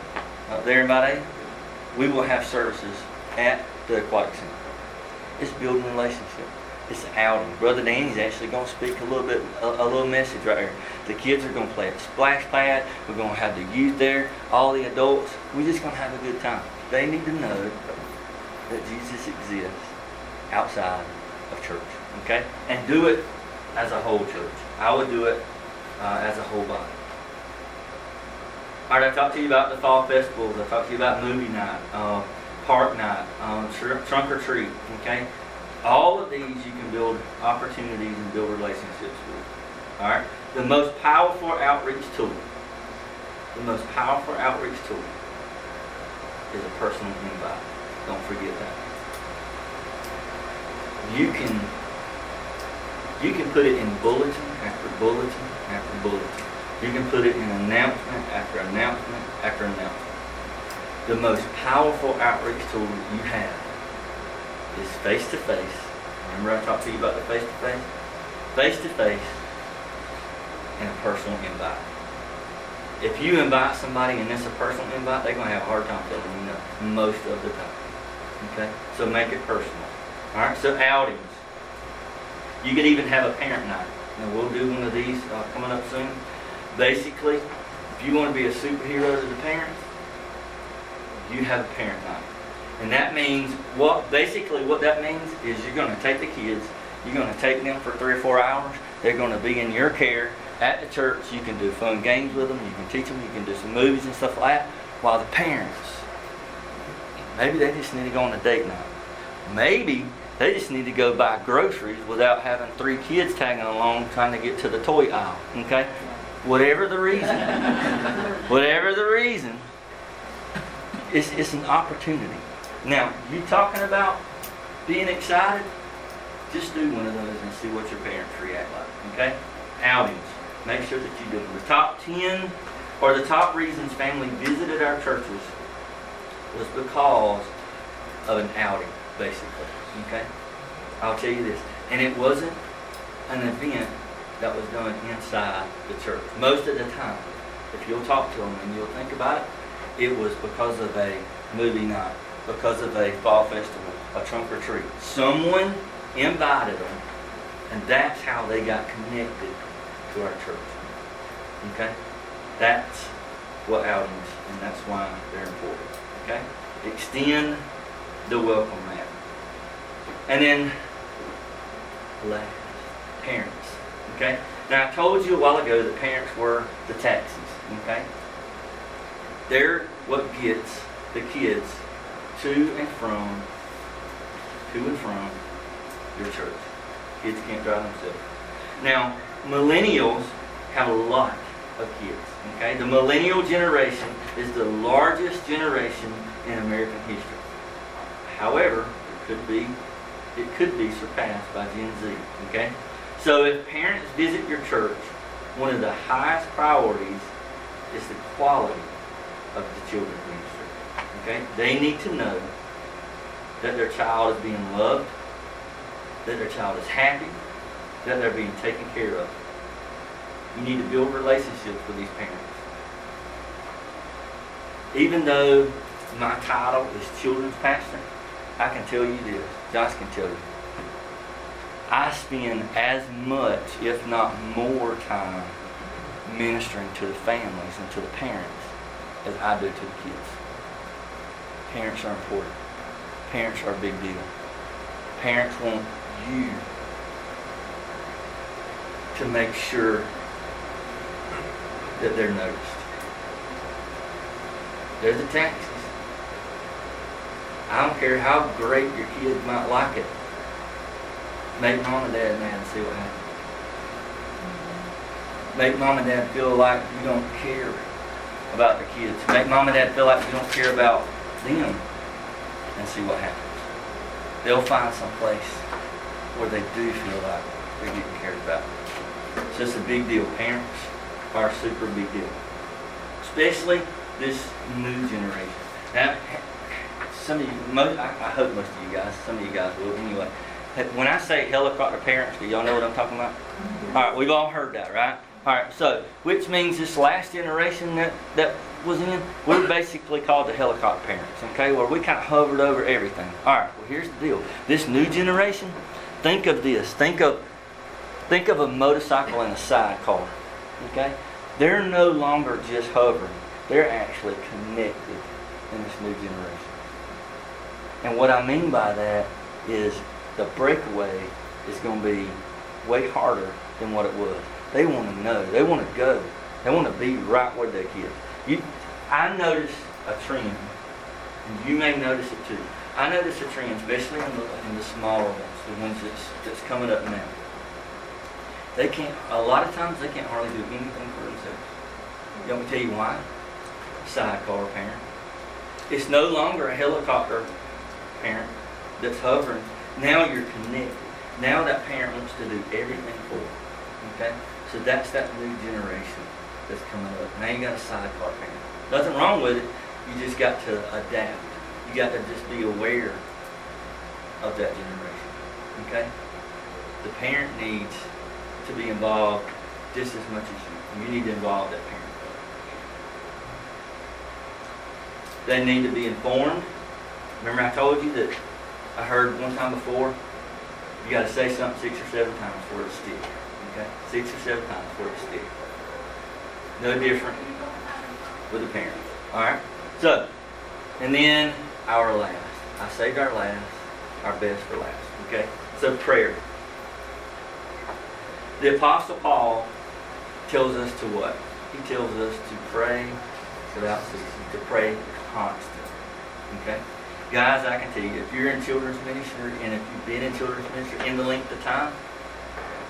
[SPEAKER 2] there in Vade. We will have services at the aquatic center. It's building relationship. It's outing. Brother Danny's actually going to speak a little bit, a, a little message right here. The kids are going to play at the splash pad. We're going to have the youth there, all the adults. We're just going to have a good time. They need to know that Jesus exists outside of church. Okay? And do it as a whole church. I would do it uh, as a whole body. All right, I talked to you about the fall festivals. I talked to you about movie night, uh, park night, um, tr- trunk or treat. Okay? All of these you can build opportunities and build relationships with. All right? The most powerful outreach tool, the most powerful outreach tool is a personal invite. Don't forget that. You can you can put it in bulletin after bulletin after bulletin. You can put it in announcement after announcement after announcement. The most powerful outreach tool you have is face to face. Remember I talked to you about the face to face? Face to face and a personal invite. If you invite somebody and it's a personal invite, they're going to have a hard time telling you no most of the time. Okay? So make it personal. All right? So outings. You could even have a parent night. And we'll do one of these uh, coming up soon. Basically, if you want to be a superhero to the parents, you have a parent night. And that means what basically what that means is you're going to take the kids, you're going to take them for three or four hours. They're going to be in your care at the church. You can do fun games with them. You can teach them. You can do some movies and stuff like that. While the parents, maybe they just need to go on a date night. Maybe they just need to go buy groceries without having three kids tagging along trying to get to the toy aisle. Okay? Whatever the reason, whatever the reason, it's, it's an opportunity. Now, you talking about being excited? Just do one of those and see what your parents react like. Okay? Outings. Make sure that you do. The top 10 or the top reasons family visited our churches was because of an outing, basically. Okay? I'll tell you this. And it wasn't an event that was done inside the church. Most of the time, if you'll talk to them and you'll think about it, it was because of a movie night, because of a fall festival, a trunk or treat. Someone invited them, and that's how they got connected to our church. Okay? That's what outings, and that's why they're important. Okay? Extend the welcome mat. And then, last, parents. Okay? Now, I told you a while ago that parents were the taxis. Okay? They're what gets the kids to and from, to and from your church. Kids can't drive themselves. Now, millennials have a lot of kids. Okay? The millennial generation is the largest generation in American history. However, it could be it could be surpassed by Gen Z. Okay? So if parents visit your church, one of the highest priorities is the quality of the children's ministry. Okay? They need to know that their child is being loved, that their child is happy, that they're being taken care of. You need to build relationships with these parents. Even though my title is children's pastor, I can tell you this, Josh can tell you. I spend as much, if not more time ministering to the families and to the parents as I do to the kids. Parents are important. Parents are a big deal. Parents want you to make sure that they're noticed. They're the taxis. I don't care how great your kids might like it. Make mom and dad mad and see what happens. Make mom and dad feel like you don't care about the kids. Make mom and dad feel like you don't care about them and see what happens. They'll find some place where they do feel like they're getting cared about. It's just a big deal. Parents are a super big deal. Especially this new generation. Now, some of you, most, I, I hope most of you guys, some of you guys will anyway. When I say helicopter parents, do y'all know what I'm talking about? Mm-hmm. All right, we've all heard that, right? All right, so which means this last generation that, that was in, we're basically called the helicopter parents, okay? Where we kind of hovered over everything. All right, well here's the deal. This new generation, think of this. Think of think of a motorcycle and a sidecar, okay? They're no longer just hovering. They're actually connected in this new generation. And what I mean by that is the breakaway is going to be way harder than what it was. They want to know. They want to go. They want to be right where their kids. You, I notice a trend, and you may notice it too. I notice a trend, especially in the, in the smaller ones, the ones that's, that's coming up now. They can't, a lot of times, they can't hardly do anything for themselves. You want me to tell you why? Sidecar parent. It's no longer a helicopter parent that's hovering. Now you're connected. Now that parent wants to do everything for you. Okay? So that's that new generation that's coming up. Now you got a sidecar parent. Nothing wrong with it. You just got to adapt. You got to just be aware of that generation. Okay? The parent needs to be involved just as much as you. You need to involve that parent. They need to be informed. Remember I told you that I heard one time before, you got to say something six or seven times for it to stick. Okay? Six or seven times for it to stick. No different with the parents. All right? So, and then our last. I saved our last, our best for last. Okay? So, prayer. The Apostle Paul tells us to what? He tells us to pray without ceasing, to pray constantly. Okay? Guys, I can tell you, if you're in children's ministry and if you've been in children's ministry in the length of time,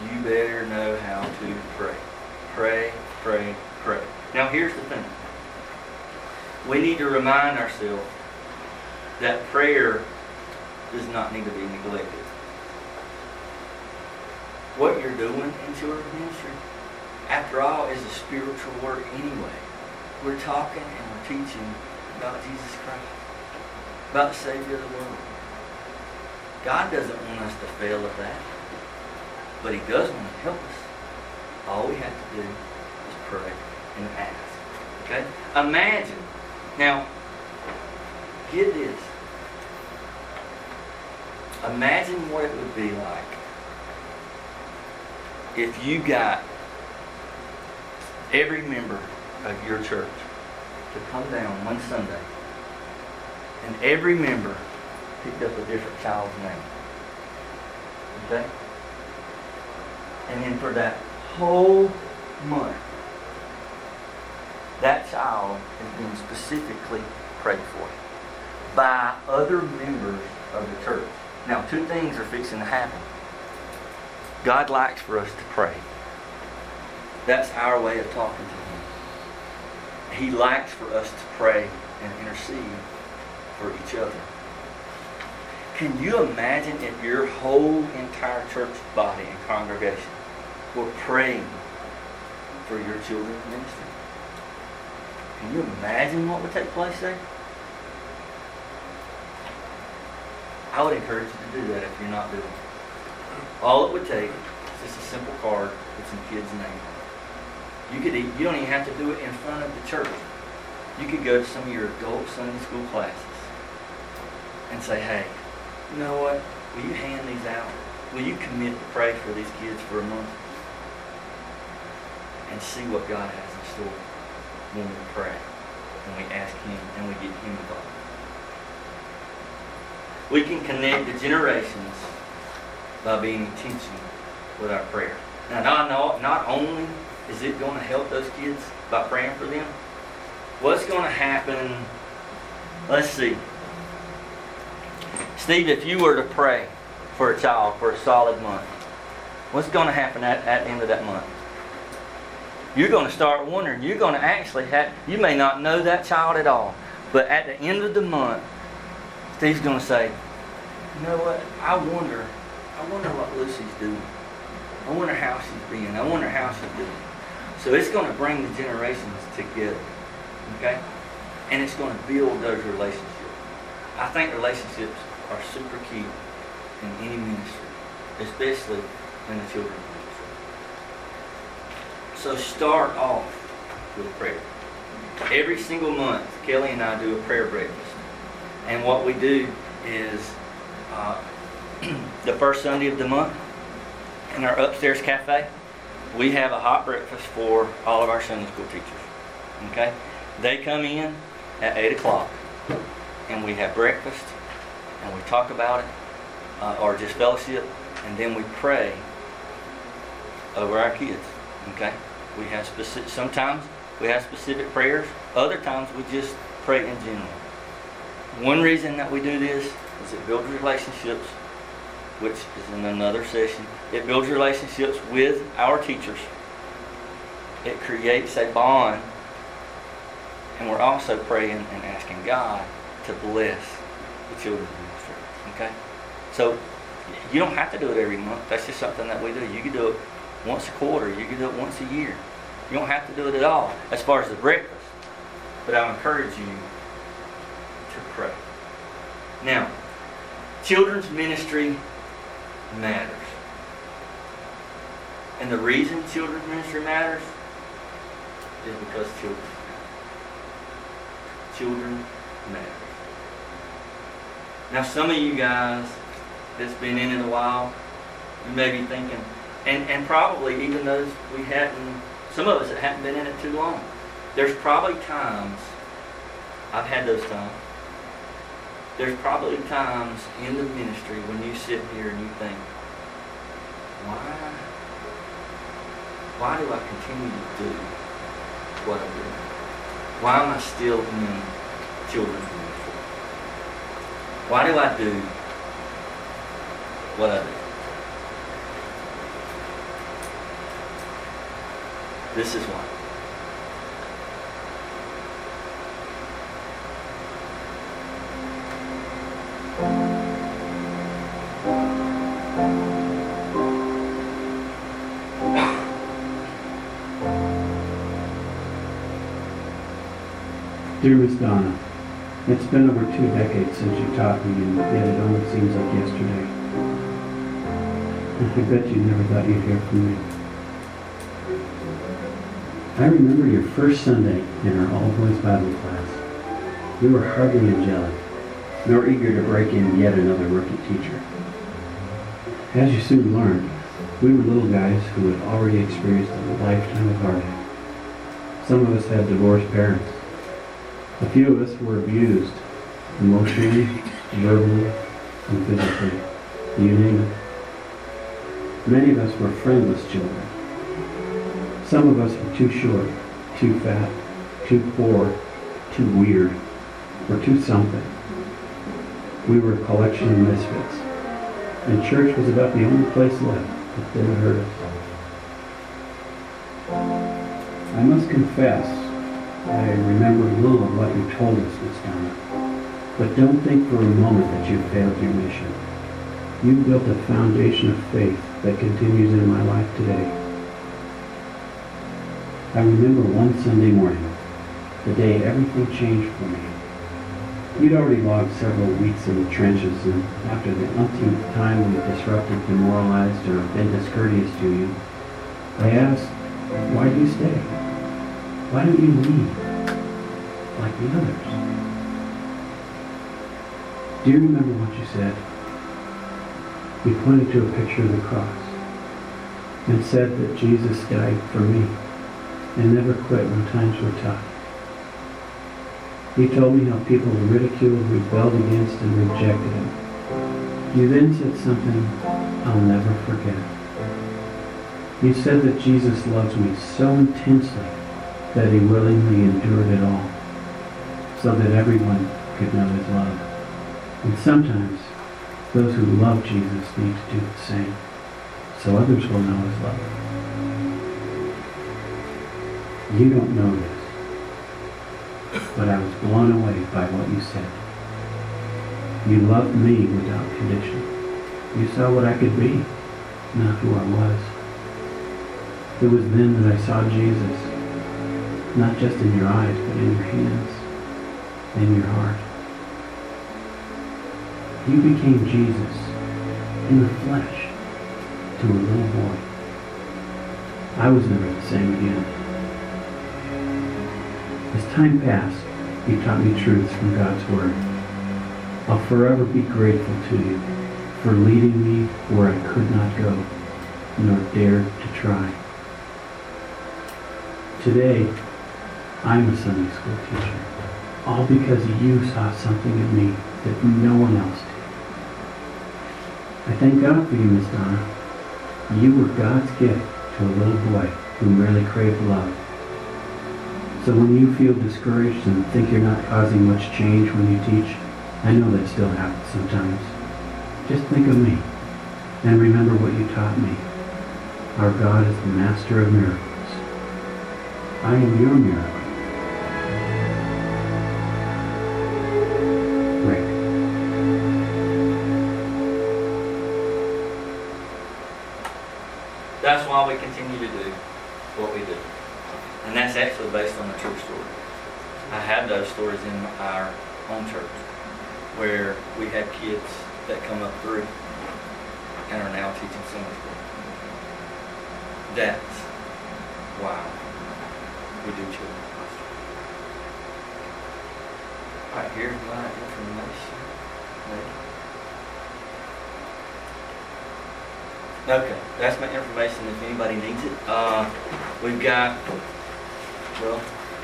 [SPEAKER 2] you better know how to pray. Pray, pray, pray. Now, here's the thing we need to remind ourselves that prayer does not need to be neglected. What you're doing in children's ministry, after all, is a spiritual work anyway. We're talking and we're teaching about Jesus Christ, about the Savior of the world. God doesn't want us to fail at that. But he does want to help us. All we have to do is pray and ask. Okay? Imagine. Now, get this. Imagine what it would be like if you got every member of your church to come down one Sunday and every member picked up a different child's name. Okay? And then for that whole month, that child has been specifically prayed for by other members of the church. Now, two things are fixing to happen. God likes for us to pray. That's our way of talking to Him. He likes for us to pray and intercede for each other. Can you imagine if your whole entire church body and congregation were praying for your children's ministry? Can you imagine what would take place there? I would encourage you to do that if you're not doing it. All it would take is just a simple card with some kids' names on it. You could you don't even have to do it in front of the church. You could go to some of your adult Sunday school classes and say, hey, you know what? Will you hand these out? Will you commit to pray for these kids for a month? And see what God has in store when we pray and we ask Him and we get Him involved. We can connect the generations by being intentional with our prayer. Now, not, not only is it going to help those kids by praying for them, what's going to happen? Let's see. Steve, if you were to pray for a child for a solid month, what's going to happen at, at the end of that month? You're going to start wondering. You're going to actually have, you may not know that child at all, but at the end of the month, Steve's going to say, you know what? I wonder, I wonder what Lucy's doing. I wonder how she's being. I wonder how she's doing. So it's going to bring the generations together. Okay? And it's going to build those relationships. I think relationships are super key in any ministry, especially in the children's ministry. So start off with prayer. Every single month, Kelly and I do a prayer breakfast. And what we do is uh, the first Sunday of the month in our upstairs cafe, we have a hot breakfast for all of our Sunday school teachers. Okay? They come in at 8 o'clock and we have breakfast and we talk about it uh, or just fellowship and then we pray over our kids. Okay? We have specific, sometimes we have specific prayers, other times we just pray in general. One reason that we do this is it builds relationships, which is in another session. It builds relationships with our teachers. It creates a bond. And we're also praying and asking God to bless the children's ministry. Okay? So you don't have to do it every month. That's just something that we do. You can do it once a quarter. You can do it once a year. You don't have to do it at all as far as the breakfast. But I encourage you to pray. Now, children's ministry matters. And the reason children's ministry matters is because children matter. Children matter. Now, some of you guys that's been in it a while, you may be thinking, and, and probably even those we hadn't, some of us that haven't been in it too long, there's probably times, I've had those times, there's probably times in the ministry when you sit here and you think, why, why do I continue to do what I'm doing? Why am I still in children's ministry? Why do I do what I do? This is why.
[SPEAKER 5] Dear Miss Donna, it's been over two decades since you taught me, and yet it only seems like yesterday. I bet you never thought you'd hear from me. I remember your first Sunday in our all-boys Bible class. You were hardly angelic, nor eager to break in yet another rookie teacher. As you soon learned, we were little guys who had already experienced a lifetime of heartache. Some of us had divorced parents. A few of us were abused, emotionally, verbally, and physically. You name it. Many of us were friendless children. Some of us were too short, too fat, too poor, too weird, or too something. We were a collection of misfits, and church was about the only place left that didn't hurt us. I must confess, I remember little of what you told us, Miss Donna. But don't think for a moment that you failed your mission. You built a foundation of faith that continues in my life today. I remember one Sunday morning, the day everything changed for me. You'd already logged several weeks in the trenches, and after the umpteenth time we disrupted, demoralized, or been discourteous to you, I asked, why do you stay? Why don't you leave like the others? Do you remember what you said? You pointed to a picture of the cross and said that Jesus died for me and never quit when times were tough. You told me how people ridiculed, rebelled against, and rejected him. You then said something I'll never forget. You said that Jesus loves me so intensely that he willingly endured it all, so that everyone could know his love. And sometimes Those who love Jesus need to do the same, so others will know his love. You don't know this, but I was blown away by what you said. You loved me without condition. You saw what I could be, not who I was. It was then that I saw Jesus, not just in your eyes, but in your hands, in your heart. You became Jesus in the flesh to a little boy. I was never the same again. As time passed, you taught me truths from God's Word. I'll forever be grateful to you for leading me where I could not go, nor dared to try. Today, I'm a Sunday school teacher, all because you saw something in me that no one else did. I thank God for you, Miss Donna. You were God's gift to a little boy who merely craved love. So when you feel discouraged and think you're not causing much change when you teach, I know that still happens sometimes. Just think of me and remember what you taught me. Our God is the master of miracles. I am your miracle.
[SPEAKER 2] Based on a true story. I have those stories in our home church where we have kids that come up through and are now teaching Sunday school. That's why We do children's children. All right, here's my information. Okay, that's my information if anybody needs it. Uh, we've got, well,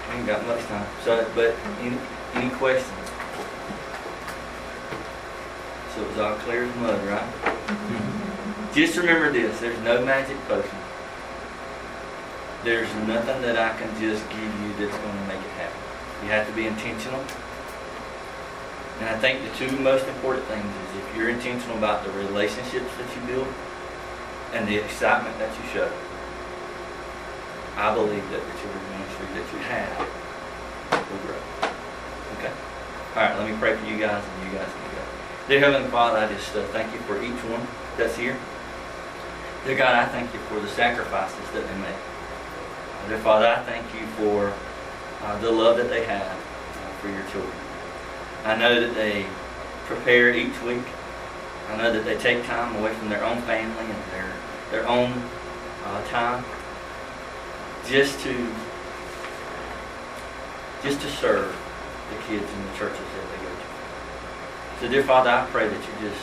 [SPEAKER 2] we ain't got much time, so, but any, any questions? So it was all clear as mud, right? Mm-hmm. Just remember this, there's no magic potion. There's nothing that I can just give you that's gonna make it happen. You have to be intentional. And I think the two most important things is if you're intentional about the relationships that you build, and the excitement that you show, I believe that the children's ministry that you have will grow. Okay? All right, let me pray for you guys and you guys can go. Dear Heavenly Father, I just uh, thank you for each one that's here. Dear God, I thank you for the sacrifices that they make. Dear Father, I thank you for uh, the love that they have uh, for your children. I know that they prepare each week I know that they take time away from their own family and their their own uh, time just to just to serve the kids in the churches that they go to. So, dear Father, I pray that you just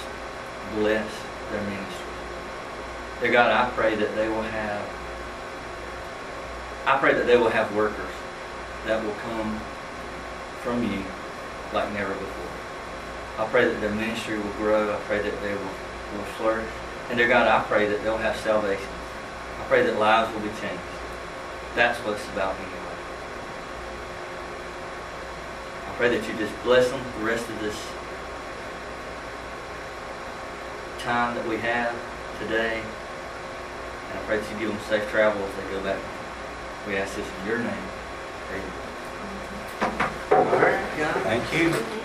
[SPEAKER 2] bless their ministry. Dear God, I pray that they will have I pray that they will have workers that will come from you like never before. I pray that their ministry will grow. I pray that they will, will flourish. And dear God, I pray that they'll have salvation. I pray that lives will be changed. That's what it's about anyway. I pray that you just bless them the rest of this time that we have today. And I pray that you give them safe travel as they go back. We ask this in your name. Amen. All right, God.
[SPEAKER 6] Thank you.